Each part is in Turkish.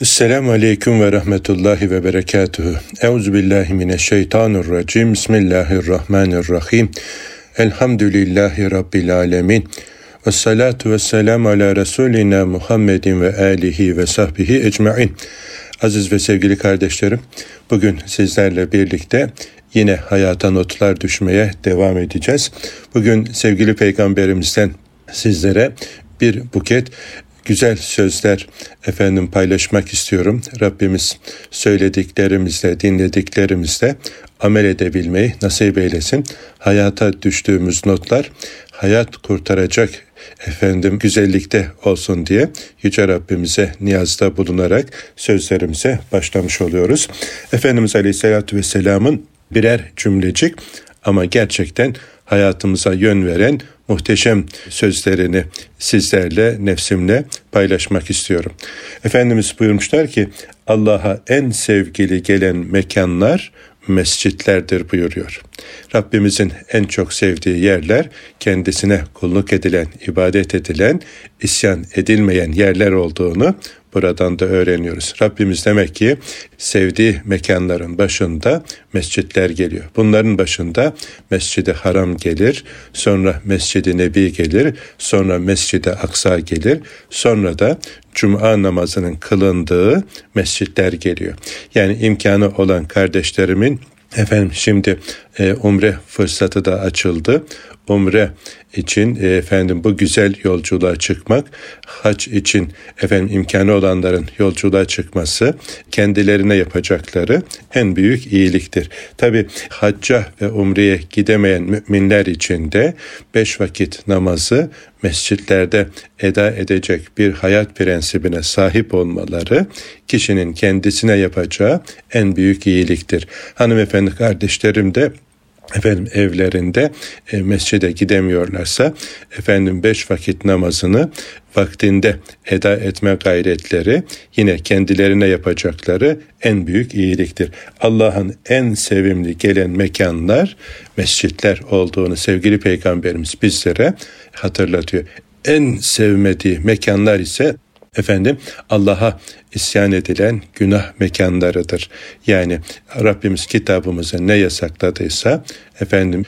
Esselamu Aleyküm ve Rahmetullahi ve Berekatuhu. Euzubillahimineşşeytanirracim. Bismillahirrahmanirrahim. Elhamdülillahi Rabbil Alemin. Ve salatu ve selamu ala Resulina Muhammedin ve alihi ve sahbihi ecmain. Aziz ve sevgili kardeşlerim, bugün sizlerle birlikte yine hayata notlar düşmeye devam edeceğiz. Bugün sevgili peygamberimizden sizlere bir buket güzel sözler efendim paylaşmak istiyorum. Rabbimiz söylediklerimizle, dinlediklerimizle amel edebilmeyi nasip eylesin. Hayata düştüğümüz notlar hayat kurtaracak efendim güzellikte olsun diye Yüce Rabbimize niyazda bulunarak sözlerimize başlamış oluyoruz. Efendimiz Aleyhisselatü Vesselam'ın birer cümlecik ama gerçekten hayatımıza yön veren muhteşem sözlerini sizlerle, nefsimle paylaşmak istiyorum. Efendimiz buyurmuşlar ki Allah'a en sevgili gelen mekanlar mescitlerdir buyuruyor. Rabbimizin en çok sevdiği yerler kendisine kulluk edilen, ibadet edilen, isyan edilmeyen yerler olduğunu buradan da öğreniyoruz. Rabbimiz demek ki sevdiği mekanların başında mescitler geliyor. Bunların başında Mescid-i Haram gelir, sonra Mescid-i Nebi gelir, sonra Mescid-i Aksa gelir, sonra da Cuma namazının kılındığı mescitler geliyor. Yani imkanı olan kardeşlerimin Efendim şimdi e, umre fırsatı da açıldı. Umre için e, efendim bu güzel yolculuğa çıkmak, hac için efendim imkanı olanların yolculuğa çıkması kendilerine yapacakları en büyük iyiliktir. Tabi hacca ve umreye gidemeyen müminler için de beş vakit namazı mescitlerde eda edecek bir hayat prensibine sahip olmaları kişinin kendisine yapacağı en büyük iyiliktir. Hanımefendi kardeşlerim de efendim evlerinde e, mescide gidemiyorlarsa efendim beş vakit namazını vaktinde eda etme gayretleri yine kendilerine yapacakları en büyük iyiliktir. Allah'ın en sevimli gelen mekanlar mescitler olduğunu sevgili peygamberimiz bizlere hatırlatıyor. En sevmediği mekanlar ise efendim Allah'a isyan edilen günah mekanlarıdır. Yani Rabbimiz kitabımıza ne yasakladıysa efendim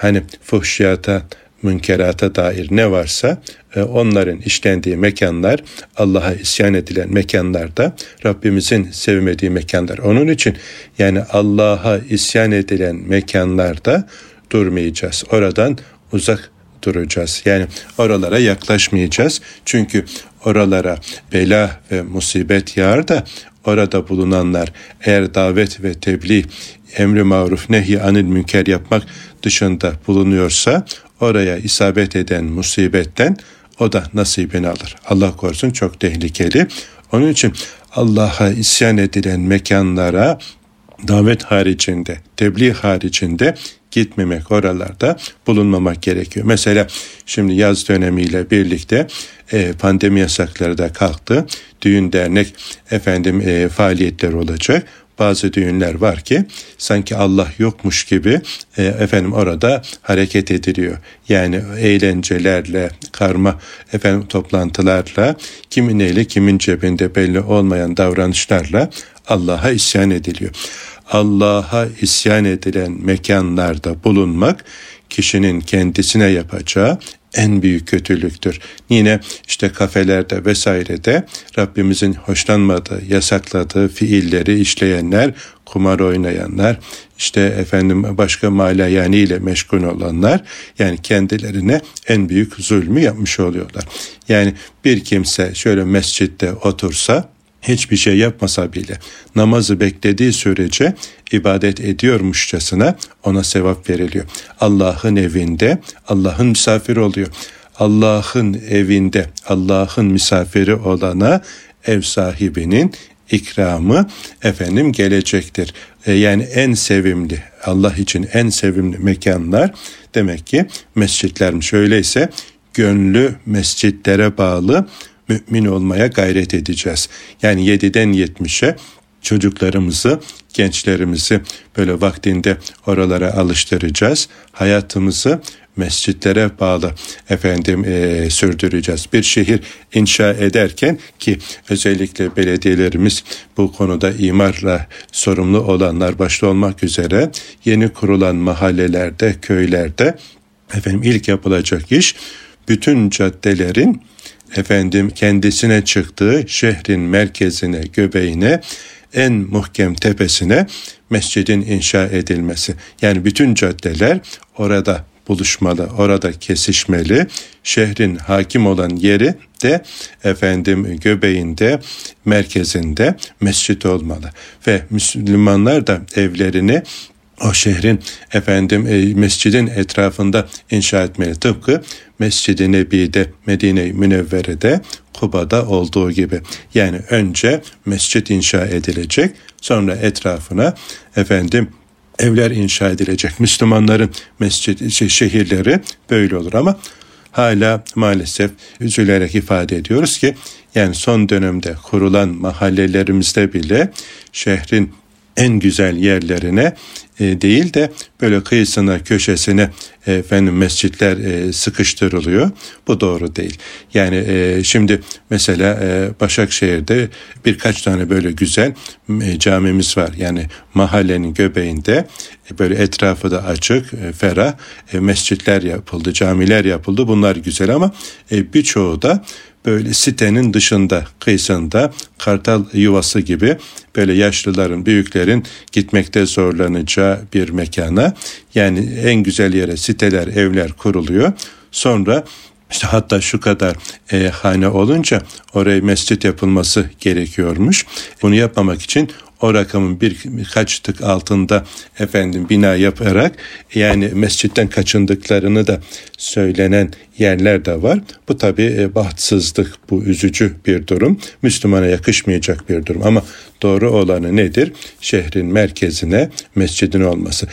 hani fuhşiyata münkerata dair ne varsa e, onların işlendiği mekanlar Allah'a isyan edilen mekanlarda Rabbimizin sevmediği mekanlar. Onun için yani Allah'a isyan edilen mekanlarda durmayacağız. Oradan uzak duracağız. Yani oralara yaklaşmayacağız. Çünkü oralara bela ve musibet yağar da orada bulunanlar eğer davet ve tebliğ emri maruf nehi anil münker yapmak dışında bulunuyorsa oraya isabet eden musibetten o da nasibini alır. Allah korusun çok tehlikeli. Onun için Allah'a isyan edilen mekanlara davet haricinde, tebliğ haricinde gitmemek oralarda bulunmamak gerekiyor. Mesela şimdi yaz dönemiyle birlikte e, pandemi yasakları da kalktı. Düğün dernek efendim e, faaliyetler olacak bazı düğünler var ki sanki Allah yokmuş gibi e, efendim orada hareket ediliyor. Yani eğlencelerle, karma efendim toplantılarla, kimin eli kimin cebinde belli olmayan davranışlarla Allah'a isyan ediliyor. Allah'a isyan edilen mekanlarda bulunmak kişinin kendisine yapacağı en büyük kötülüktür. Yine işte kafelerde vesairede Rabbimizin hoşlanmadığı, yasakladığı fiilleri işleyenler, kumar oynayanlar, işte efendim başka malayani ile meşgul olanlar yani kendilerine en büyük zulmü yapmış oluyorlar. Yani bir kimse şöyle mescitte otursa hiçbir şey yapmasa bile namazı beklediği sürece ibadet ediyormuşçasına ona sevap veriliyor. Allah'ın evinde Allah'ın misafiri oluyor. Allah'ın evinde Allah'ın misafiri olana ev sahibinin ikramı efendim gelecektir. E, yani en sevimli Allah için en sevimli mekanlar demek ki mescitlermiş. Öyleyse gönlü mescitlere bağlı mümin olmaya gayret edeceğiz. Yani 7'den 70'e çocuklarımızı, gençlerimizi böyle vaktinde oralara alıştıracağız. Hayatımızı mescitlere bağlı efendim e, sürdüreceğiz. Bir şehir inşa ederken ki özellikle belediyelerimiz bu konuda imarla sorumlu olanlar başta olmak üzere yeni kurulan mahallelerde, köylerde efendim ilk yapılacak iş bütün caddelerin efendim kendisine çıktığı şehrin merkezine, göbeğine en muhkem tepesine mescidin inşa edilmesi. Yani bütün caddeler orada buluşmalı, orada kesişmeli. Şehrin hakim olan yeri de efendim göbeğinde, merkezinde mescit olmalı. Ve Müslümanlar da evlerini o şehrin efendim e, mescidin etrafında inşa etmeli. Tıpkı Mescid-i Nebi'de, Medine-i Münevvere'de, Kuba'da olduğu gibi. Yani önce mescit inşa edilecek, sonra etrafına efendim evler inşa edilecek. Müslümanların mescid şey, şehirleri böyle olur ama hala maalesef üzülerek ifade ediyoruz ki yani son dönemde kurulan mahallelerimizde bile şehrin en güzel yerlerine e, değil de böyle kıyısına köşesine e, efendim mescitler e, sıkıştırılıyor. Bu doğru değil. Yani e, şimdi mesela Başakşehir'de birkaç tane böyle güzel e, camimiz var. Yani mahallenin göbeğinde böyle etrafı da açık, ferah e, mescitler yapıldı, camiler yapıldı. Bunlar güzel ama birçoğu da böyle sitenin dışında, kıyısında kartal yuvası gibi böyle yaşlıların, büyüklerin gitmekte zorlanacağı bir mekana yani en güzel yere siteler, evler kuruluyor. Sonra işte hatta şu kadar e, hane olunca oraya mescit yapılması gerekiyormuş. Bunu yapmamak için o rakamın bir birkaç tık altında efendim bina yaparak yani mescitten kaçındıklarını da söylenen yerler de var. Bu tabi e, bahtsızlık, bu üzücü bir durum. Müslümana yakışmayacak bir durum ama doğru olanı nedir? Şehrin merkezine mescidin olması.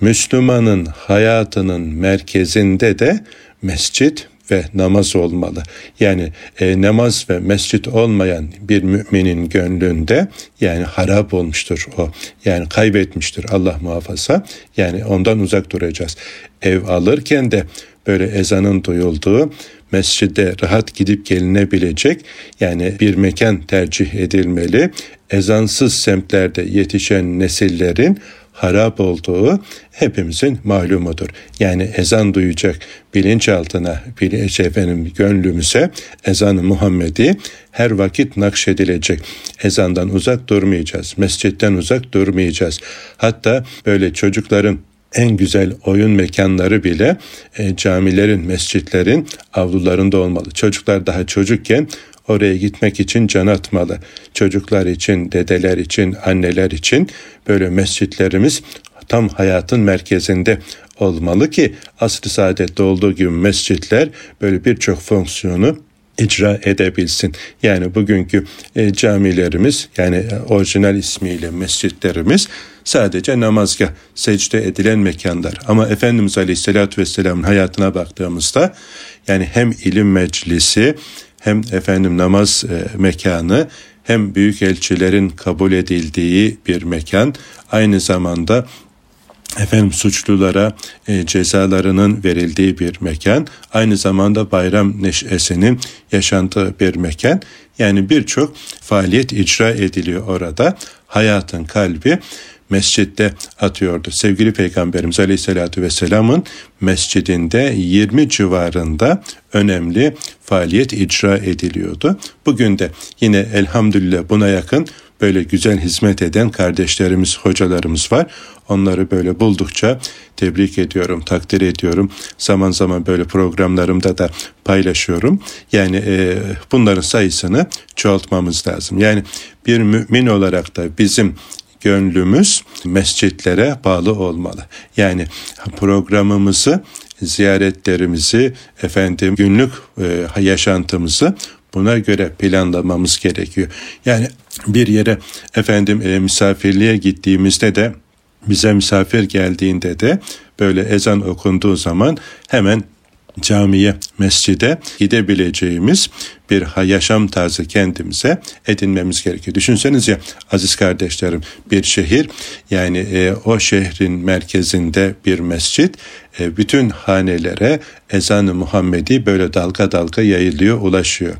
Müslümanın hayatının merkezinde de mescit ve namaz olmalı. Yani e, namaz ve mescit olmayan bir müminin gönlünde yani harap olmuştur o. Yani kaybetmiştir Allah muhafaza. Yani ondan uzak duracağız. Ev alırken de böyle ezanın duyulduğu mescide rahat gidip gelinebilecek yani bir mekan tercih edilmeli. Ezansız semtlerde yetişen nesillerin harap olduğu hepimizin malumudur. Yani ezan duyacak bilinçaltına, bilinç efendim gönlümüze ezanı Muhammedi her vakit nakşedilecek. Ezandan uzak durmayacağız. Mescitten uzak durmayacağız. Hatta böyle çocukların en güzel oyun mekanları bile e, camilerin, mescitlerin avlularında olmalı. Çocuklar daha çocukken oraya gitmek için can atmalı. Çocuklar için, dedeler için, anneler için böyle mescitlerimiz tam hayatın merkezinde olmalı ki asr-ı saadette olduğu gibi mescitler böyle birçok fonksiyonu icra edebilsin. Yani bugünkü e, camilerimiz yani e, orijinal ismiyle mescitlerimiz sadece namazgah, secde edilen mekanlar. Ama Efendimiz Aleyhisselatü Vesselam'ın hayatına baktığımızda yani hem ilim meclisi hem efendim namaz e, mekanı hem büyük elçilerin kabul edildiği bir mekan. Aynı zamanda efendim suçlulara e, cezalarının verildiği bir mekan. Aynı zamanda bayram neşesinin yaşandığı bir mekan. Yani birçok faaliyet icra ediliyor orada. Hayatın kalbi mescitte atıyordu. Sevgili Peygamberimiz Aleyhisselatü Vesselam'ın mescidinde 20 civarında önemli faaliyet icra ediliyordu. Bugün de yine elhamdülillah buna yakın böyle güzel hizmet eden kardeşlerimiz, hocalarımız var. Onları böyle buldukça tebrik ediyorum, takdir ediyorum. Zaman zaman böyle programlarımda da paylaşıyorum. Yani e, bunların sayısını çoğaltmamız lazım. Yani bir mümin olarak da bizim gönlümüz mescitlere bağlı olmalı. Yani programımızı, ziyaretlerimizi, efendim günlük e, yaşantımızı buna göre planlamamız gerekiyor. Yani bir yere efendim e, misafirliğe gittiğimizde de bize misafir geldiğinde de böyle ezan okunduğu zaman hemen camiye, mescide gidebileceğimiz bir yaşam tarzı kendimize edinmemiz gerekiyor. Düşünseniz ya aziz kardeşlerim bir şehir yani e, o şehrin merkezinde bir mescit e, bütün hanelere ezan-ı Muhammedi böyle dalga dalga yayılıyor, ulaşıyor.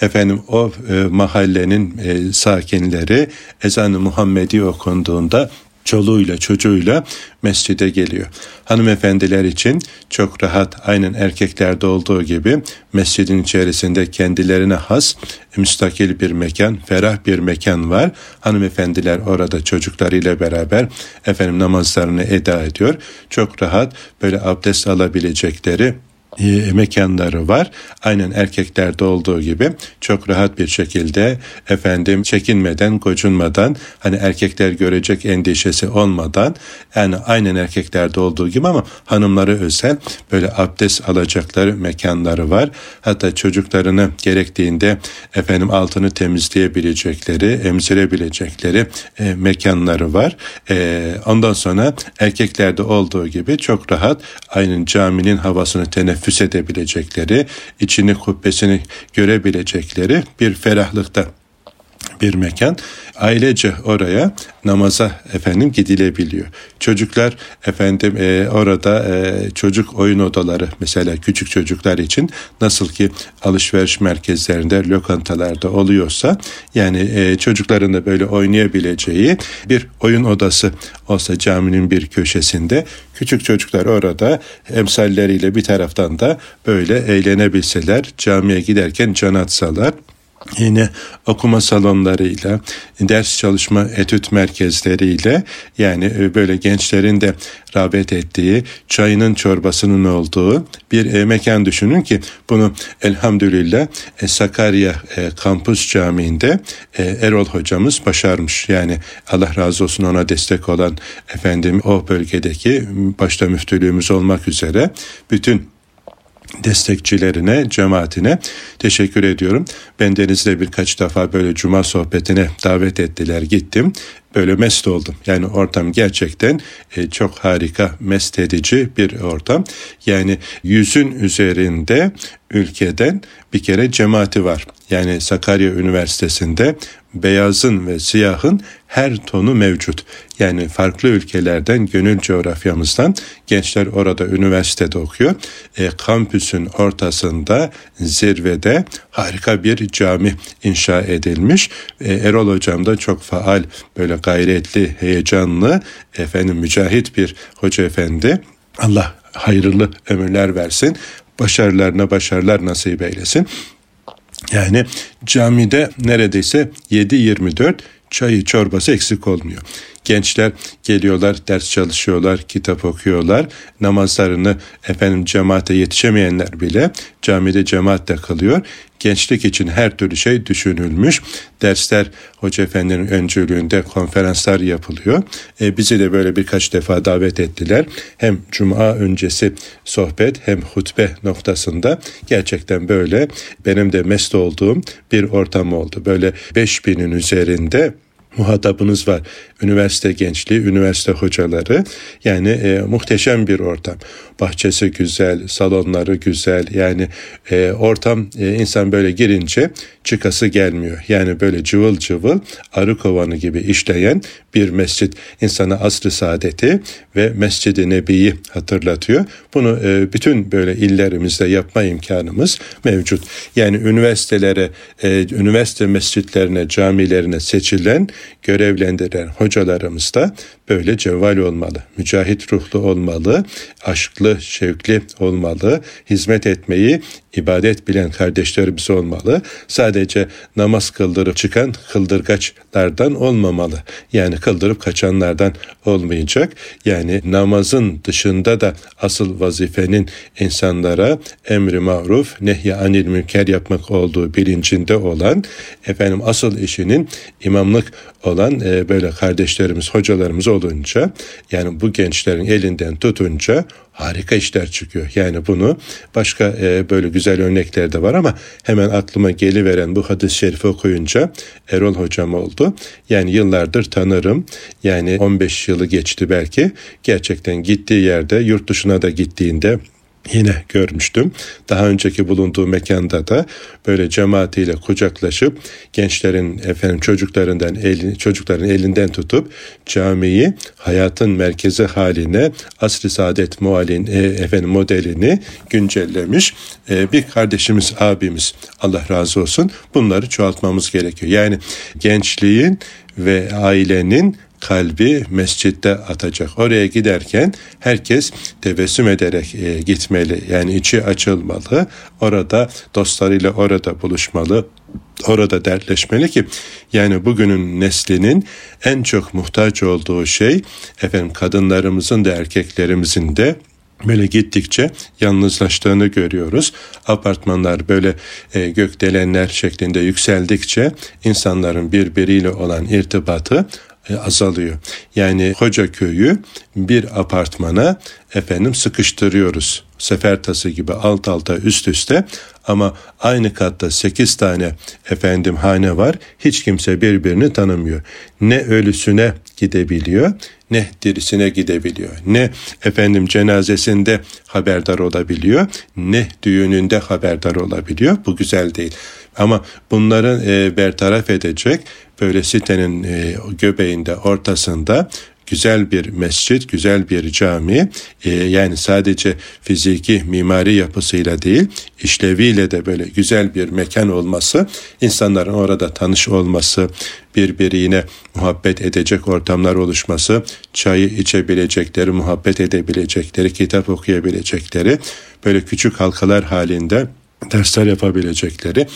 Efendim o e, mahallenin e, sakinleri ezan-ı Muhammedi okunduğunda çoluğuyla çocuğuyla mescide geliyor. Hanımefendiler için çok rahat aynen erkeklerde olduğu gibi mescidin içerisinde kendilerine has müstakil bir mekan, ferah bir mekan var. Hanımefendiler orada çocuklarıyla beraber efendim namazlarını eda ediyor. Çok rahat böyle abdest alabilecekleri e, mekanları var. Aynen erkeklerde olduğu gibi çok rahat bir şekilde efendim çekinmeden, gocunmadan hani erkekler görecek endişesi olmadan yani aynen erkeklerde olduğu gibi ama hanımları özel böyle abdest alacakları mekanları var. Hatta çocuklarını gerektiğinde efendim altını temizleyebilecekleri, emzirebilecekleri e, mekanları var. E, ondan sonra erkeklerde olduğu gibi çok rahat aynen caminin havasını teneffüs teneffüs edebilecekleri, içini kubbesini görebilecekleri bir ferahlıkta bir mekan. Ailece oraya namaza efendim gidilebiliyor. Çocuklar efendim e, orada e, çocuk oyun odaları mesela küçük çocuklar için nasıl ki alışveriş merkezlerinde, lokantalarda oluyorsa yani e, çocukların da böyle oynayabileceği bir oyun odası olsa caminin bir köşesinde küçük çocuklar orada emsalleriyle bir taraftan da böyle eğlenebilseler camiye giderken can atsalar yine okuma salonlarıyla, ders çalışma etüt merkezleriyle yani e, böyle gençlerin de rağbet ettiği, çayının çorbasının olduğu bir e, mekan düşünün ki bunu elhamdülillah e, Sakarya Kampüs Camii'nde Erol hocamız başarmış. Yani Allah razı olsun ona destek olan efendim o bölgedeki başta müftülüğümüz olmak üzere bütün destekçilerine, cemaatine teşekkür ediyorum. Ben Deniz'le birkaç defa böyle cuma sohbetine davet ettiler, gittim. Böyle mest oldum. Yani ortam gerçekten e, çok harika, mest edici bir ortam. Yani yüzün üzerinde ülkeden bir kere cemaati var. Yani Sakarya Üniversitesi'nde beyazın ve siyahın her tonu mevcut. Yani farklı ülkelerden, gönül coğrafyamızdan gençler orada üniversitede okuyor. E, kampüsün ortasında, zirvede harika bir cami inşa edilmiş. E, Erol Hocam da çok faal, böyle gayretli, heyecanlı, efendim mücahit bir hoca efendi. Allah hayırlı ömürler versin. Başarılarına başarılar nasip eylesin. Yani camide neredeyse 7-24 çayı çorbası eksik olmuyor. Gençler geliyorlar, ders çalışıyorlar, kitap okuyorlar. Namazlarını efendim cemaate yetişemeyenler bile camide cemaatle kalıyor. Gençlik için her türlü şey düşünülmüş. Dersler Hoca Efendi'nin öncülüğünde konferanslar yapılıyor. E, bizi de böyle birkaç defa davet ettiler. Hem cuma öncesi sohbet hem hutbe noktasında gerçekten böyle benim de mest olduğum bir ortam oldu. Böyle 5000'in üzerinde muhatabınız var. Üniversite gençliği, üniversite hocaları. Yani e, muhteşem bir ortam. Bahçesi güzel, salonları güzel. Yani e, ortam e, insan böyle girince çıkası gelmiyor. Yani böyle cıvıl cıvıl arı kovanı gibi işleyen bir mescit insana asr-ı saadeti ve Mescid-i Nebi'yi hatırlatıyor. Bunu e, bütün böyle illerimizde yapma imkanımız mevcut. Yani üniversitelere, e, üniversite mescitlerine, camilerine seçilen, görevlendirilen hocalarımız da böyle cevval olmalı, mücahit ruhlu olmalı, aşklı, şevkli olmalı, hizmet etmeyi ibadet bilen kardeşlerimiz olmalı. Sadece namaz kıldırıp çıkan kıldırgaçlardan olmamalı. Yani kıldırıp kaçanlardan olmayacak. Yani namazın dışında da asıl vazifenin insanlara emri maruf, nehy anil münker yapmak olduğu bilincinde olan efendim asıl işinin imamlık olan e, böyle kardeşlerimiz, hocalarımız olunca yani bu gençlerin elinden tutunca harika işler çıkıyor. Yani bunu başka e, böyle güzel örnekler de var ama hemen aklıma geliveren bu hadis-i şerifi okuyunca Erol hocam oldu. Yani yıllardır tanırım. Yani 15 yılı geçti belki. Gerçekten gittiği yerde yurt dışına da gittiğinde yine görmüştüm. Daha önceki bulunduğu mekanda da böyle cemaatiyle kucaklaşıp gençlerin efendim çocuklarından eli, çocukların elinden tutup camiyi hayatın merkezi haline asr-ı saadet mualin e, efendim modelini güncellemiş e, bir kardeşimiz abimiz Allah razı olsun bunları çoğaltmamız gerekiyor. Yani gençliğin ve ailenin kalbi mescitte atacak. Oraya giderken herkes tebessüm ederek e, gitmeli. Yani içi açılmalı. Orada dostlarıyla orada buluşmalı. Orada dertleşmeli ki yani bugünün neslinin en çok muhtaç olduğu şey efendim kadınlarımızın da erkeklerimizin de böyle gittikçe yalnızlaştığını görüyoruz. Apartmanlar böyle e, gökdelenler şeklinde yükseldikçe insanların birbiriyle olan irtibatı azalıyor. Yani koca köyü bir apartmana efendim sıkıştırıyoruz. Sefer tası gibi alt alta üst üste ama aynı katta 8 tane efendim hane var. Hiç kimse birbirini tanımıyor. Ne ölüsüne gidebiliyor ne dirisine gidebiliyor. Ne efendim cenazesinde haberdar olabiliyor ne düğününde haberdar olabiliyor. Bu güzel değil. Ama bunları e, bertaraf edecek böyle sitenin e, göbeğinde ortasında güzel bir mescit, güzel bir cami e, yani sadece fiziki mimari yapısıyla değil işleviyle de böyle güzel bir mekan olması, insanların orada tanış olması, birbirine muhabbet edecek ortamlar oluşması, çayı içebilecekleri, muhabbet edebilecekleri, kitap okuyabilecekleri böyle küçük halkalar halinde dersler yapabilecekleri.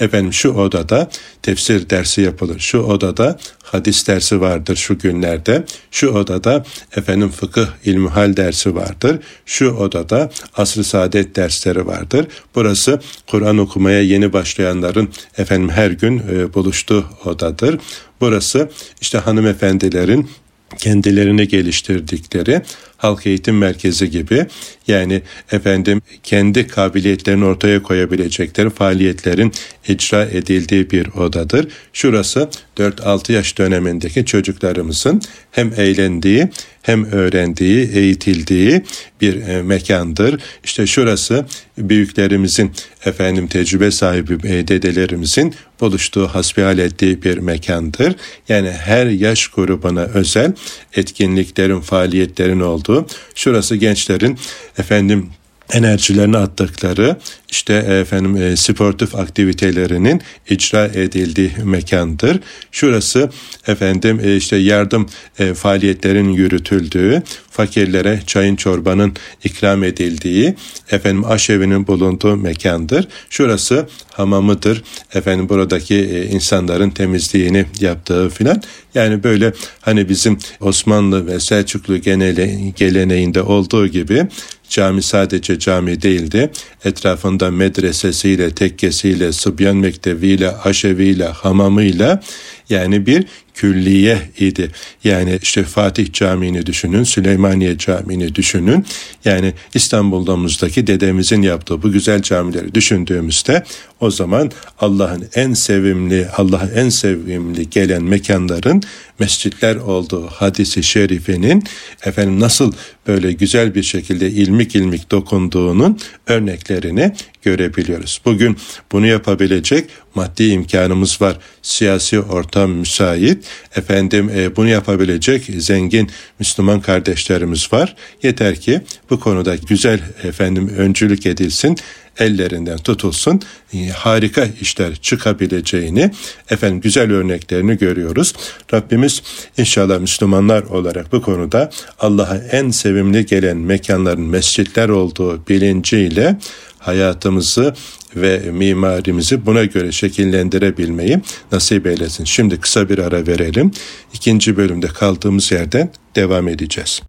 Efendim şu odada tefsir dersi yapılır. Şu odada hadis dersi vardır şu günlerde. Şu odada efendim fıkıh ilmuhal dersi vardır. Şu odada asr-ı saadet dersleri vardır. Burası Kur'an okumaya yeni başlayanların efendim her gün e, buluştuğu odadır. Burası işte hanımefendilerin kendilerini geliştirdikleri halk eğitim merkezi gibi yani efendim kendi kabiliyetlerini ortaya koyabilecekleri faaliyetlerin icra edildiği bir odadır. Şurası 4-6 yaş dönemindeki çocuklarımızın hem eğlendiği hem öğrendiği, eğitildiği bir e, mekandır. İşte şurası büyüklerimizin efendim tecrübe sahibi e, dedelerimizin buluştuğu, hasbihal ettiği bir mekandır. Yani her yaş grubuna özel etkinliklerin, faaliyetlerin olduğu, şurası gençlerin efendim enerjilerini attıkları işte efendim e, sportif aktivitelerinin icra edildiği mekandır. Şurası efendim e, işte yardım e, faaliyetlerin yürütüldüğü, fakirlere çayın çorbanın ikram edildiği, efendim aşevinin bulunduğu mekandır. Şurası hamamıdır. Efendim buradaki e, insanların temizliğini yaptığı filan. Yani böyle hani bizim Osmanlı ve Selçuklu genele, geleneğinde olduğu gibi cami sadece cami değildi. Etrafında medresesiyle, tekkesiyle, Sıbyan Mektebiyle, Aşeviyle, hamamıyla yani bir külliye idi. Yani işte Fatih Camii'ni düşünün, Süleymaniye Camii'ni düşünün. Yani İstanbul'daki dedemizin yaptığı bu güzel camileri düşündüğümüzde o zaman Allah'ın en sevimli, Allah'a en sevimli gelen mekanların mescitler olduğu hadisi şerifinin efendim nasıl böyle güzel bir şekilde ilmik ilmik dokunduğunun örneklerini görebiliyoruz. Bugün bunu yapabilecek maddi imkanımız var. Siyasi ortam müsait. Efendim e, bunu yapabilecek zengin Müslüman kardeşlerimiz var. Yeter ki bu konuda güzel efendim öncülük edilsin ellerinden tutulsun e, harika işler çıkabileceğini efendim güzel örneklerini görüyoruz. Rabbimiz inşallah Müslümanlar olarak bu konuda Allah'a en sevimli gelen mekanların mescitler olduğu bilinciyle hayatımızı ve mimarimizi buna göre şekillendirebilmeyi nasip eylesin. Şimdi kısa bir ara verelim. İkinci bölümde kaldığımız yerden devam edeceğiz.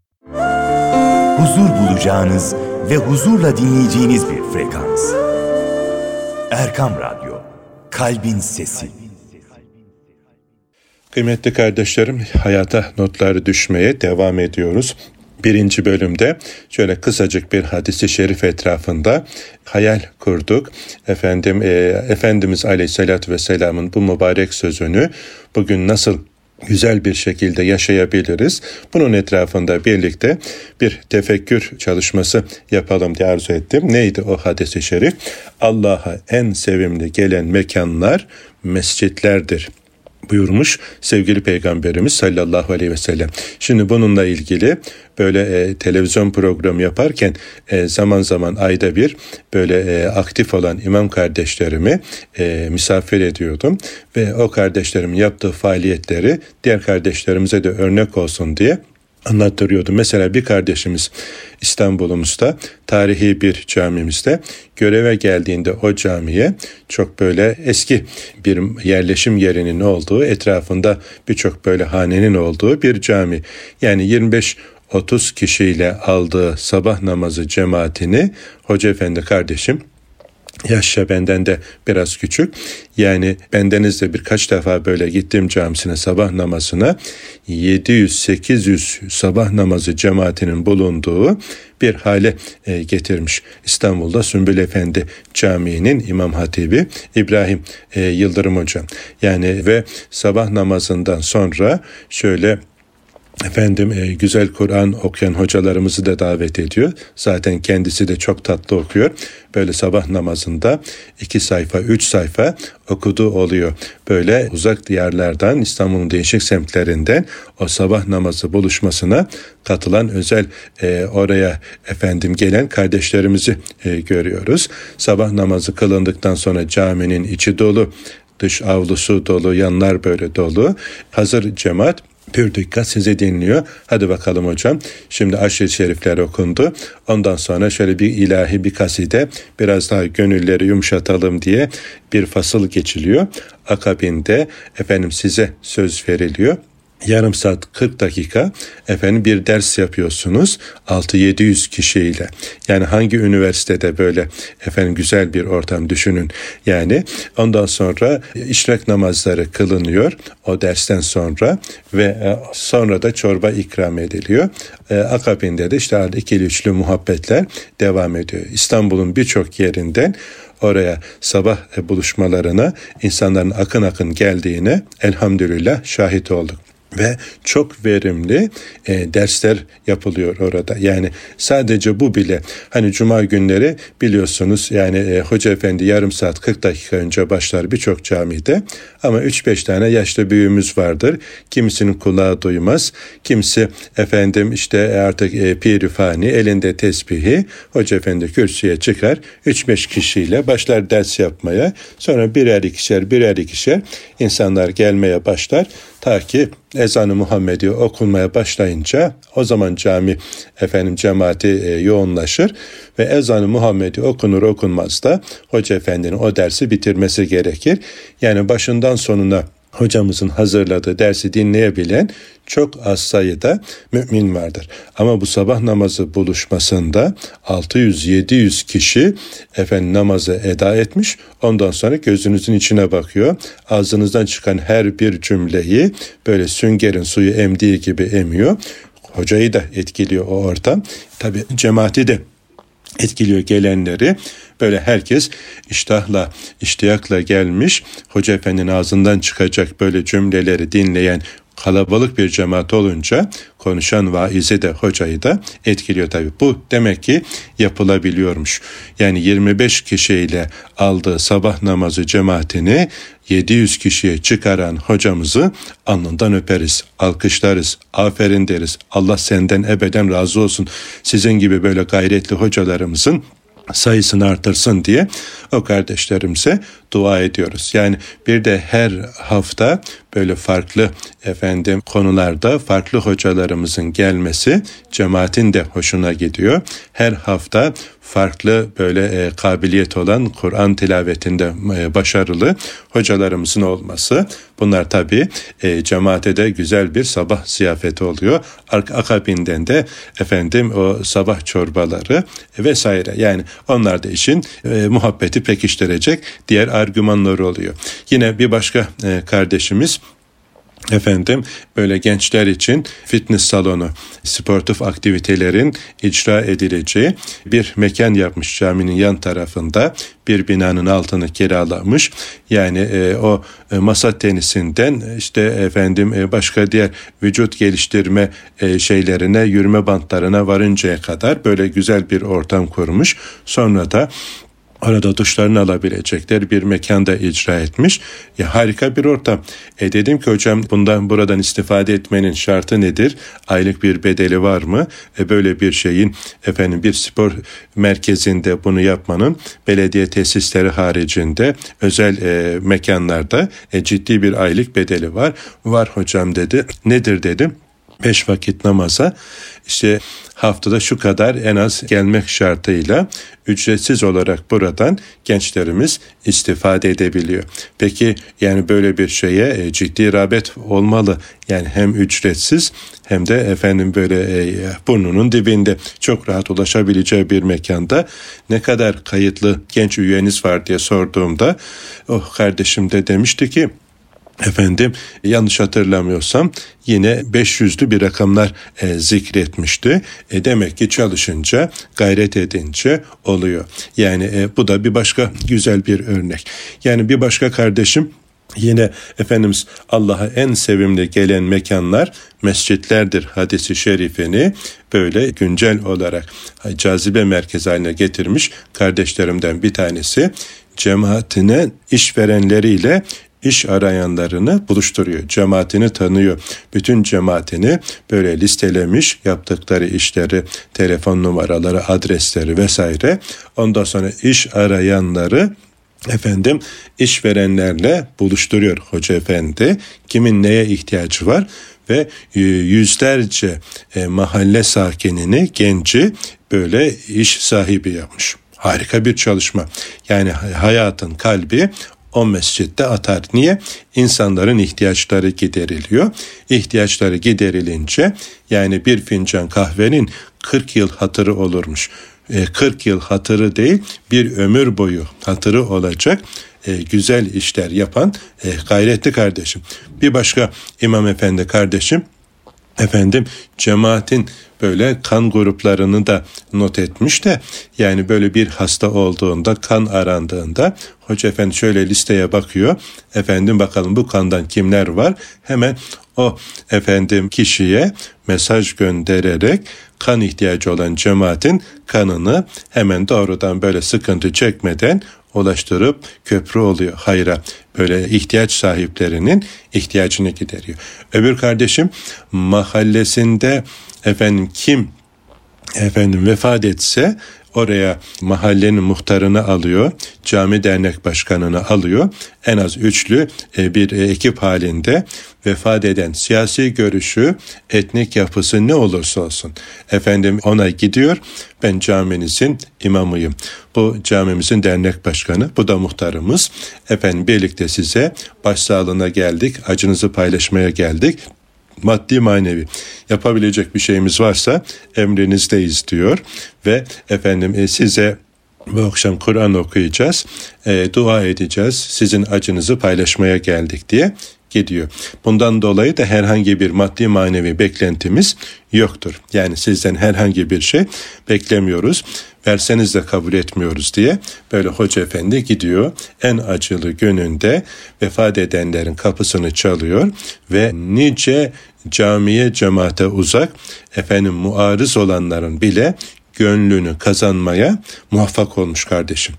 Huzur bulacağınız ve huzurla dinleyeceğiniz bir frekans. Erkam Radyo, Kalbin Sesi. Kıymetli kardeşlerim, hayata notları düşmeye devam ediyoruz. Birinci bölümde şöyle kısacık bir hadisi şerif etrafında hayal kurduk. Efendim e, Efendimiz Aleyhisselatü Vesselam'ın bu mübarek sözünü bugün nasıl güzel bir şekilde yaşayabiliriz. Bunun etrafında birlikte bir tefekkür çalışması yapalım diye arzu ettim. Neydi o hadis-i şerif? Allah'a en sevimli gelen mekanlar mescitlerdir buyurmuş sevgili peygamberimiz sallallahu aleyhi ve sellem. Şimdi bununla ilgili böyle e, televizyon programı yaparken e, zaman zaman ayda bir böyle e, aktif olan imam kardeşlerimi e, misafir ediyordum ve o kardeşlerim yaptığı faaliyetleri diğer kardeşlerimize de örnek olsun diye anlattırıyordu. Mesela bir kardeşimiz İstanbul'umuzda tarihi bir camimizde göreve geldiğinde o camiye çok böyle eski bir yerleşim yerinin olduğu etrafında birçok böyle hanenin olduğu bir cami. Yani 25 30 kişiyle aldığı sabah namazı cemaatini Hoca Efendi kardeşim Yaşça benden de biraz küçük. Yani bendenizde birkaç defa böyle gittim camisine sabah namazına 700-800 sabah namazı cemaatinin bulunduğu bir hale e, getirmiş. İstanbul'da Sümbül Efendi Camii'nin İmam Hatibi İbrahim e, Yıldırım Hocam. Yani ve sabah namazından sonra şöyle efendim e, güzel Kur'an okuyan hocalarımızı da davet ediyor. Zaten kendisi de çok tatlı okuyor. Böyle sabah namazında iki sayfa, üç sayfa okuduğu oluyor. Böyle uzak diyarlardan İstanbul'un değişik semtlerinden o sabah namazı buluşmasına katılan özel e, oraya efendim gelen kardeşlerimizi e, görüyoruz. Sabah namazı kılındıktan sonra caminin içi dolu, dış avlusu dolu, yanlar böyle dolu. Hazır cemaat Pür dikkat sizi dinliyor. Hadi bakalım hocam. Şimdi aşırı şerifler okundu. Ondan sonra şöyle bir ilahi bir kaside biraz daha gönülleri yumuşatalım diye bir fasıl geçiliyor. Akabinde efendim size söz veriliyor yarım saat 40 dakika efendim bir ders yapıyorsunuz 6-700 kişiyle. Yani hangi üniversitede böyle efendim güzel bir ortam düşünün. Yani ondan sonra işrak namazları kılınıyor o dersten sonra ve e, sonra da çorba ikram ediliyor. E, akabinde de işte ikili üçlü muhabbetler devam ediyor. İstanbul'un birçok yerinden oraya sabah buluşmalarına insanların akın akın geldiğine elhamdülillah şahit olduk ve çok verimli e, dersler yapılıyor orada. Yani sadece bu bile hani cuma günleri biliyorsunuz yani e, hoca efendi yarım saat 40 dakika önce başlar birçok camide ama 3-5 tane yaşlı büyüğümüz vardır. Kimisinin kulağı duymaz. Kimisi efendim işte artık e, pirifani elinde tesbihi hoca efendi kürsüye çıkar. 3-5 kişiyle başlar ders yapmaya. Sonra birer ikişer birer ikişer insanlar gelmeye başlar. Ta ki ezanı Muhammedi okunmaya başlayınca o zaman cami efendim cemaati e, yoğunlaşır ve ezanı Muhammedi okunur okunmaz da hoca efendinin o dersi bitirmesi gerekir. Yani başından sonuna hocamızın hazırladığı dersi dinleyebilen çok az sayıda mümin vardır. Ama bu sabah namazı buluşmasında 600-700 kişi efendim namazı eda etmiş. Ondan sonra gözünüzün içine bakıyor. Ağzınızdan çıkan her bir cümleyi böyle süngerin suyu emdiği gibi emiyor. Hocayı da etkiliyor o ortam. Tabi cemaati de etkiliyor gelenleri. Böyle herkes iştahla, iştiyakla gelmiş. Hoca Efendi'nin ağzından çıkacak böyle cümleleri dinleyen kalabalık bir cemaat olunca konuşan vaizi de hocayı da etkiliyor tabii. Bu demek ki yapılabiliyormuş. Yani 25 kişiyle aldığı sabah namazı cemaatini 700 kişiye çıkaran hocamızı alnından öperiz, alkışlarız, aferin deriz. Allah senden ebeden razı olsun. Sizin gibi böyle gayretli hocalarımızın sayısını artırsın diye o kardeşlerimize dua ediyoruz. Yani bir de her hafta böyle farklı efendim konularda farklı hocalarımızın gelmesi cemaatin de hoşuna gidiyor. Her hafta farklı böyle e, kabiliyet olan Kur'an tilavetinde e, başarılı hocalarımızın olması. Bunlar tabi e, cemaate de güzel bir sabah ziyafeti oluyor. Akabinden de efendim o sabah çorbaları vesaire. Yani onlar da için e, muhabbeti pekiştirecek diğer argümanları oluyor. Yine bir başka e, kardeşimiz efendim böyle gençler için fitness salonu, sportif aktivitelerin icra edileceği bir mekan yapmış caminin yan tarafında bir binanın altını kiralamış. Yani e, o e, masa tenisinden işte efendim e, başka diğer vücut geliştirme e, şeylerine, yürüme bantlarına varıncaya kadar böyle güzel bir ortam kurmuş. Sonra da arada duşlarını alabilecekler bir mekanda icra etmiş. Ya harika bir ortam. E dedim ki hocam bundan buradan istifade etmenin şartı nedir? Aylık bir bedeli var mı? E böyle bir şeyin efendim bir spor merkezinde bunu yapmanın belediye tesisleri haricinde özel e, mekanlarda e, ciddi bir aylık bedeli var. Var hocam dedi. Nedir dedim beş vakit namaza işte haftada şu kadar en az gelmek şartıyla ücretsiz olarak buradan gençlerimiz istifade edebiliyor. Peki yani böyle bir şeye e, ciddi rağbet olmalı. Yani hem ücretsiz hem de efendim böyle e, burnunun dibinde çok rahat ulaşabileceği bir mekanda ne kadar kayıtlı genç üyeniz var diye sorduğumda oh kardeşim de demişti ki efendim yanlış hatırlamıyorsam yine 500'lü bir rakamlar e, zikretmişti. E, demek ki çalışınca gayret edince oluyor. Yani e, bu da bir başka güzel bir örnek. Yani bir başka kardeşim Yine Efendimiz Allah'a en sevimli gelen mekanlar mescitlerdir hadisi şerifini böyle güncel olarak cazibe merkezi haline getirmiş kardeşlerimden bir tanesi cemaatine işverenleriyle iş arayanlarını buluşturuyor. Cemaatini tanıyor. Bütün cemaatini böyle listelemiş yaptıkları işleri, telefon numaraları, adresleri vesaire. Ondan sonra iş arayanları efendim işverenlerle buluşturuyor hoca efendi. Kimin neye ihtiyacı var ve e, yüzlerce e, mahalle sakinini, genci böyle iş sahibi yapmış. Harika bir çalışma. Yani hayatın kalbi o mescitte atar. Niye? İnsanların ihtiyaçları gideriliyor. İhtiyaçları giderilince yani bir fincan kahvenin 40 yıl hatırı olurmuş. 40 e, yıl hatırı değil bir ömür boyu hatırı olacak e, güzel işler yapan e, gayretli kardeşim. Bir başka İmam Efendi kardeşim efendim cemaatin böyle kan gruplarını da not etmiş de yani böyle bir hasta olduğunda kan arandığında hoca efendi şöyle listeye bakıyor. Efendim bakalım bu kandan kimler var? Hemen o efendim kişiye mesaj göndererek kan ihtiyacı olan cemaatin kanını hemen doğrudan böyle sıkıntı çekmeden ulaştırıp köprü oluyor hayra. Böyle ihtiyaç sahiplerinin ihtiyacını gideriyor. Öbür kardeşim mahallesinde efendim kim efendim vefat etse oraya mahallenin muhtarını alıyor, cami dernek başkanını alıyor. En az üçlü e, bir e, ekip halinde vefat eden siyasi görüşü, etnik yapısı ne olursa olsun. Efendim ona gidiyor, ben caminizin imamıyım. Bu camimizin dernek başkanı, bu da muhtarımız. Efendim birlikte size başsağlığına geldik, acınızı paylaşmaya geldik maddi manevi yapabilecek bir şeyimiz varsa emrinizdeyiz diyor. Ve efendim e, size bu akşam Kur'an okuyacağız, e, dua edeceğiz, sizin acınızı paylaşmaya geldik diye gidiyor. Bundan dolayı da herhangi bir maddi manevi beklentimiz yoktur. Yani sizden herhangi bir şey beklemiyoruz. Verseniz de kabul etmiyoruz diye böyle hoca efendi gidiyor. En acılı gününde vefat edenlerin kapısını çalıyor ve nice camiye cemaate uzak efendim muarız olanların bile gönlünü kazanmaya muvaffak olmuş kardeşim.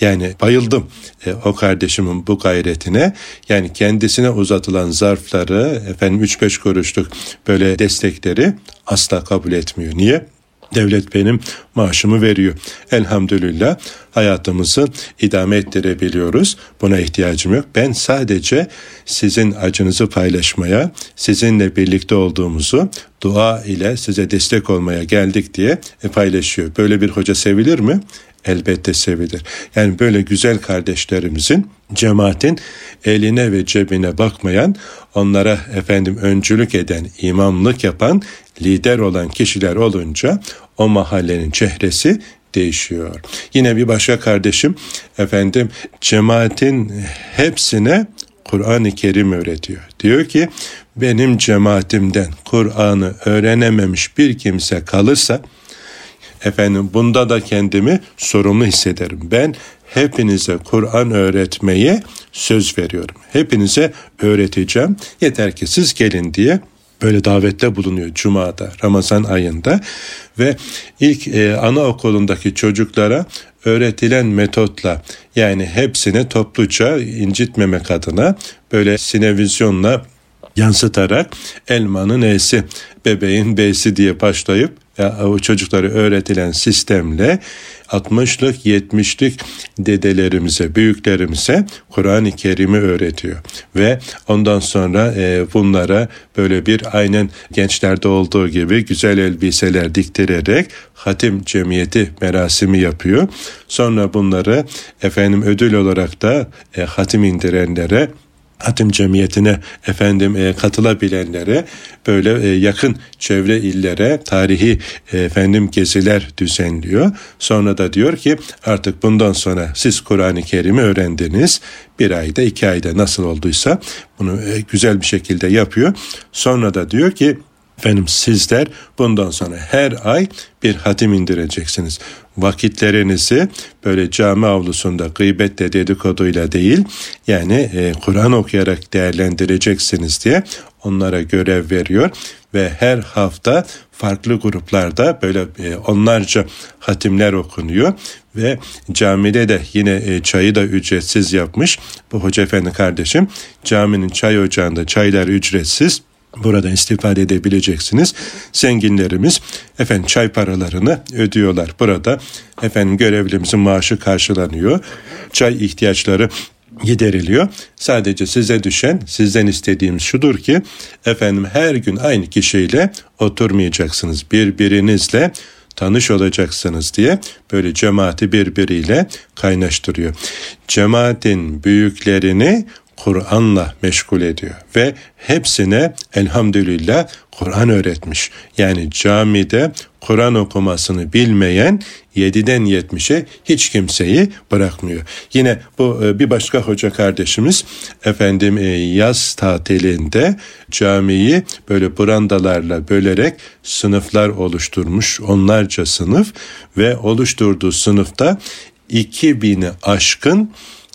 Yani bayıldım e, o kardeşimin bu gayretine. Yani kendisine uzatılan zarfları efendim 3-5 kuruşluk böyle destekleri asla kabul etmiyor. Niye? Devlet benim maaşımı veriyor. Elhamdülillah hayatımızı idame ettirebiliyoruz. Buna ihtiyacım yok. Ben sadece sizin acınızı paylaşmaya, sizinle birlikte olduğumuzu dua ile size destek olmaya geldik diye paylaşıyor. Böyle bir hoca sevilir mi? Elbette sevilir. Yani böyle güzel kardeşlerimizin cemaatin eline ve cebine bakmayan, onlara efendim öncülük eden, imamlık yapan, lider olan kişiler olunca o mahallenin çehresi değişiyor. Yine bir başka kardeşim efendim cemaatin hepsine Kur'an-ı Kerim öğretiyor. Diyor ki benim cemaatimden Kur'an'ı öğrenememiş bir kimse kalırsa efendim bunda da kendimi sorumlu hissederim. Ben hepinize Kur'an öğretmeye söz veriyorum. Hepinize öğreteceğim. Yeter ki siz gelin diye böyle davette bulunuyor Cuma'da, Ramazan ayında ve ilk e, anaokulundaki çocuklara öğretilen metotla yani hepsini topluca incitmemek adına böyle sinevizyonla yansıtarak elmanın E'si, bebeğin B'si diye başlayıp o çocukları öğretilen sistemle 60'lık 70'lik dedelerimize, büyüklerimize Kur'an-ı Kerim'i öğretiyor. Ve ondan sonra e, bunlara böyle bir aynen gençlerde olduğu gibi güzel elbiseler diktirerek hatim cemiyeti merasimi yapıyor. Sonra bunları efendim ödül olarak da e, hatim indirenlere hatim cemiyetine efendim e, katılabilenlere böyle e, yakın çevre illere tarihi e, efendim geziler düzenliyor. Sonra da diyor ki artık bundan sonra siz Kur'an-ı Kerim'i öğrendiniz. Bir ayda iki ayda nasıl olduysa bunu e, güzel bir şekilde yapıyor. Sonra da diyor ki Efendim sizler bundan sonra her ay bir hatim indireceksiniz. Vakitlerinizi böyle cami avlusunda gıybetle dedikoduyla değil yani e, Kur'an okuyarak değerlendireceksiniz diye onlara görev veriyor ve her hafta farklı gruplarda böyle e, onlarca hatimler okunuyor ve camide de yine e, çayı da ücretsiz yapmış bu hoca efendi kardeşim. Caminin çay ocağında çaylar ücretsiz Burada istifade edebileceksiniz. Zenginlerimiz efendim çay paralarını ödüyorlar. Burada efendim görevlimizin maaşı karşılanıyor. Çay ihtiyaçları gideriliyor. Sadece size düşen, sizden istediğim şudur ki efendim her gün aynı kişiyle oturmayacaksınız. Birbirinizle tanış olacaksınız diye böyle cemaati birbiriyle kaynaştırıyor. Cemaatin büyüklerini Kur'an'la meşgul ediyor ve hepsine elhamdülillah Kur'an öğretmiş. Yani camide Kur'an okumasını bilmeyen 7'den 70'e hiç kimseyi bırakmıyor. Yine bu e, bir başka hoca kardeşimiz efendim e, yaz tatilinde camiyi böyle brandalarla bölerek sınıflar oluşturmuş. Onlarca sınıf ve oluşturduğu sınıfta 2000'i aşkın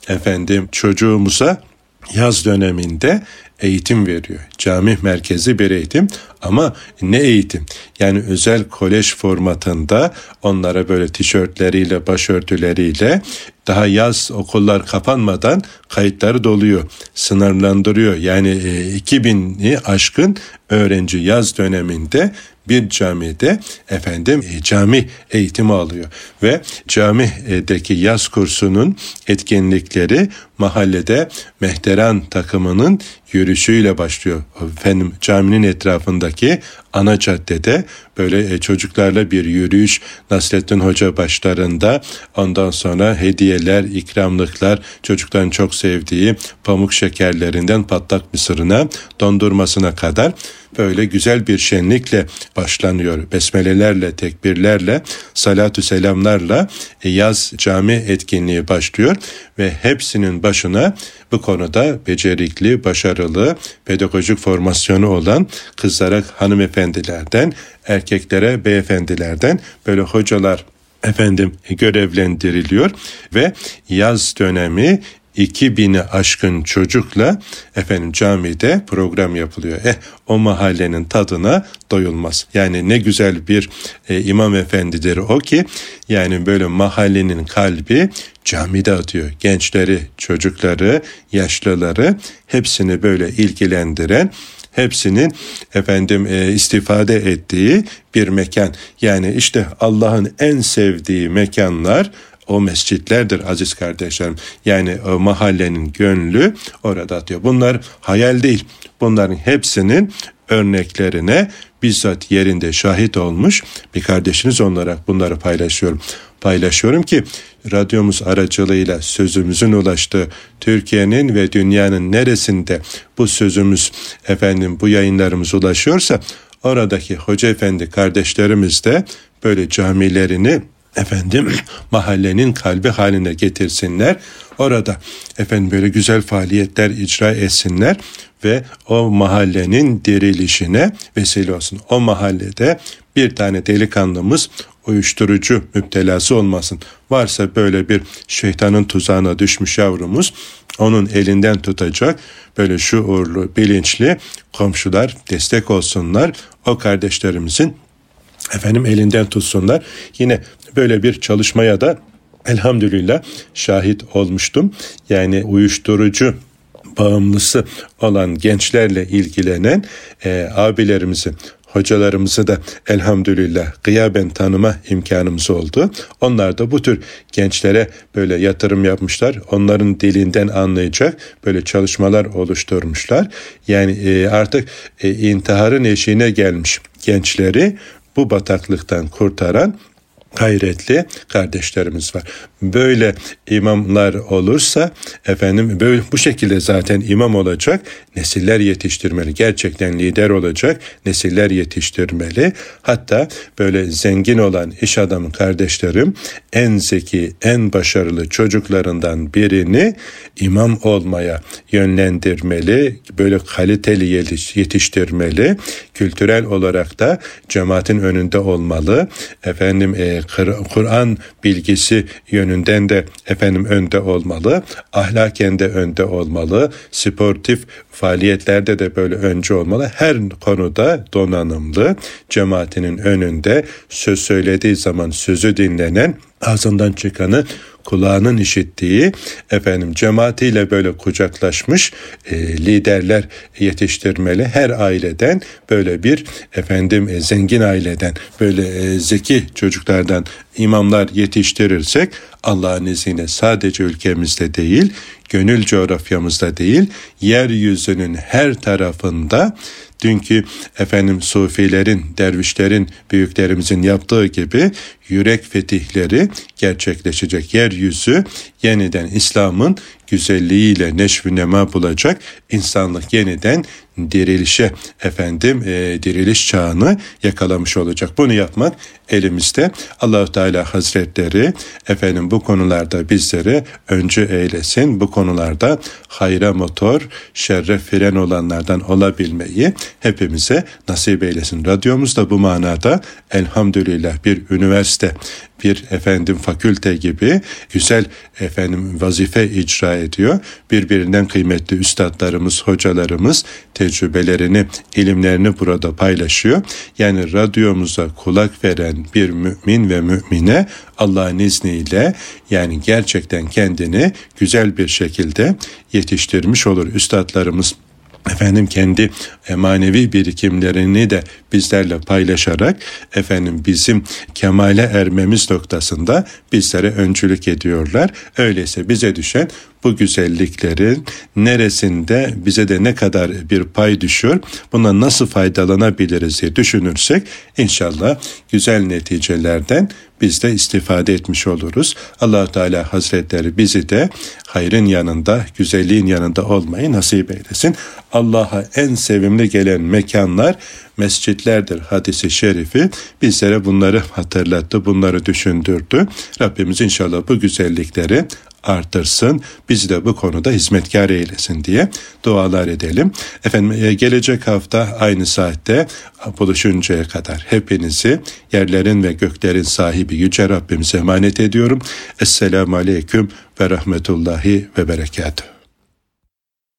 efendim çocuğumuza yaz döneminde eğitim veriyor. Cami merkezi bir eğitim ama ne eğitim? Yani özel kolej formatında onlara böyle tişörtleriyle, başörtüleriyle daha yaz okullar kapanmadan kayıtları doluyor, sınırlandırıyor. Yani 2000'i e, aşkın öğrenci yaz döneminde bir camide efendim e, cami eğitimi alıyor ve camideki yaz kursunun etkinlikleri mahallede mehteran takımının yürüyüşüyle başlıyor. Efendim caminin etrafındaki ana caddede böyle e, çocuklarla bir yürüyüş Nasrettin Hoca başlarında ondan sonra hediyeler, ikramlıklar çocukların çok sevdiği pamuk şekerlerinden patlak mısırına dondurmasına kadar böyle güzel bir şenlikle başlanıyor. Besmelelerle, tekbirlerle, salatü selamlarla e, yaz cami etkinliği başlıyor ve hepsinin başına bu konuda becerikli, başarılı, pedagojik formasyonu olan kızlara hanımefendilerden, erkeklere beyefendilerden böyle hocalar efendim görevlendiriliyor ve yaz dönemi 2000'i aşkın çocukla efendim camide program yapılıyor. Eh o mahallenin tadına doyulmaz. Yani ne güzel bir e, imam efendidir o ki yani böyle mahallenin kalbi camide atıyor. Gençleri, çocukları, yaşlıları hepsini böyle ilgilendiren hepsinin efendim e, istifade ettiği bir mekan. Yani işte Allah'ın en sevdiği mekanlar o mescitlerdir aziz kardeşlerim. Yani o mahallenin gönlü orada atıyor. Bunlar hayal değil. Bunların hepsinin örneklerine bizzat yerinde şahit olmuş bir kardeşiniz olarak bunları paylaşıyorum. Paylaşıyorum ki radyomuz aracılığıyla sözümüzün ulaştığı Türkiye'nin ve dünyanın neresinde bu sözümüz efendim bu yayınlarımız ulaşıyorsa oradaki hoca efendi kardeşlerimiz de böyle camilerini efendim mahallenin kalbi haline getirsinler. Orada efendim böyle güzel faaliyetler icra etsinler ve o mahallenin dirilişine vesile olsun. O mahallede bir tane delikanlımız uyuşturucu müptelası olmasın. Varsa böyle bir şeytanın tuzağına düşmüş yavrumuz onun elinden tutacak böyle şuurlu, bilinçli komşular destek olsunlar. O kardeşlerimizin efendim elinden tutsunlar. Yine böyle bir çalışmaya da elhamdülillah şahit olmuştum. Yani uyuşturucu bağımlısı olan gençlerle ilgilenen e, abilerimizi hocalarımızı da elhamdülillah gıyaben tanıma imkanımız oldu. Onlar da bu tür gençlere böyle yatırım yapmışlar. Onların dilinden anlayacak böyle çalışmalar oluşturmuşlar. Yani e, artık e, intiharın eşiğine gelmiş gençleri bu bataklıktan kurtaran gayretli kardeşlerimiz var. Böyle imamlar olursa efendim böyle bu şekilde zaten imam olacak, nesiller yetiştirmeli. Gerçekten lider olacak, nesiller yetiştirmeli. Hatta böyle zengin olan iş adamı kardeşlerim en zeki, en başarılı çocuklarından birini imam olmaya yönlendirmeli. Böyle kaliteli yetiştirmeli. Kültürel olarak da cemaatin önünde olmalı. Efendim e, Kur'an bilgisi yönünden de efendim önde olmalı. Ahlaken de önde olmalı. Sportif faaliyetlerde de böyle önce olmalı. Her konuda donanımlı, cemaatinin önünde söz söylediği zaman sözü dinlenen, ağzından çıkanı kulağının işittiği efendim cemaatiyle böyle kucaklaşmış e, liderler yetiştirmeli. Her aileden böyle bir efendim e, zengin aileden böyle e, zeki çocuklardan imamlar yetiştirirsek Allah'ın izniyle sadece ülkemizde değil, gönül coğrafyamızda değil, yeryüzünün her tarafında dünkü efendim sufilerin, dervişlerin, büyüklerimizin yaptığı gibi yürek fetihleri gerçekleşecek. Yeryüzü yeniden İslam'ın güzelliğiyle neşvü nema bulacak. insanlık yeniden dirilişe efendim e, diriliş çağını yakalamış olacak. Bunu yapmak elimizde. Allahu Teala Hazretleri efendim bu konularda bizleri öncü eylesin. Bu konularda hayra motor, şerre fren olanlardan olabilmeyi hepimize nasip eylesin. Radyomuz da bu manada elhamdülillah bir üniversite bir efendim fakülte gibi güzel efendim vazife icra ediyor. Birbirinden kıymetli üstadlarımız, hocalarımız tecrübelerini, ilimlerini burada paylaşıyor. Yani radyomuza kulak veren bir mümin ve mümine Allah'ın izniyle yani gerçekten kendini güzel bir şekilde yetiştirmiş olur. Üstadlarımız efendim kendi manevi birikimlerini de bizlerle paylaşarak efendim bizim kemale ermemiz noktasında bizlere öncülük ediyorlar. Öyleyse bize düşen bu güzelliklerin neresinde bize de ne kadar bir pay düşüyor, buna nasıl faydalanabiliriz diye düşünürsek inşallah güzel neticelerden biz de istifade etmiş oluruz. allah Teala Hazretleri bizi de hayrın yanında, güzelliğin yanında olmayı nasip eylesin. Allah'a en sevimli gelen mekanlar mescitlerdir hadisi şerifi bizlere bunları hatırlattı, bunları düşündürdü. Rabbimiz inşallah bu güzellikleri artırsın. Bizi de bu konuda hizmetkar eylesin diye dualar edelim. Efendim e, gelecek hafta aynı saatte buluşuncaya kadar hepinizi yerlerin ve göklerin sahibi Yüce Rabbimize emanet ediyorum. Esselamu Aleyküm ve Rahmetullahi ve Berekatuhu.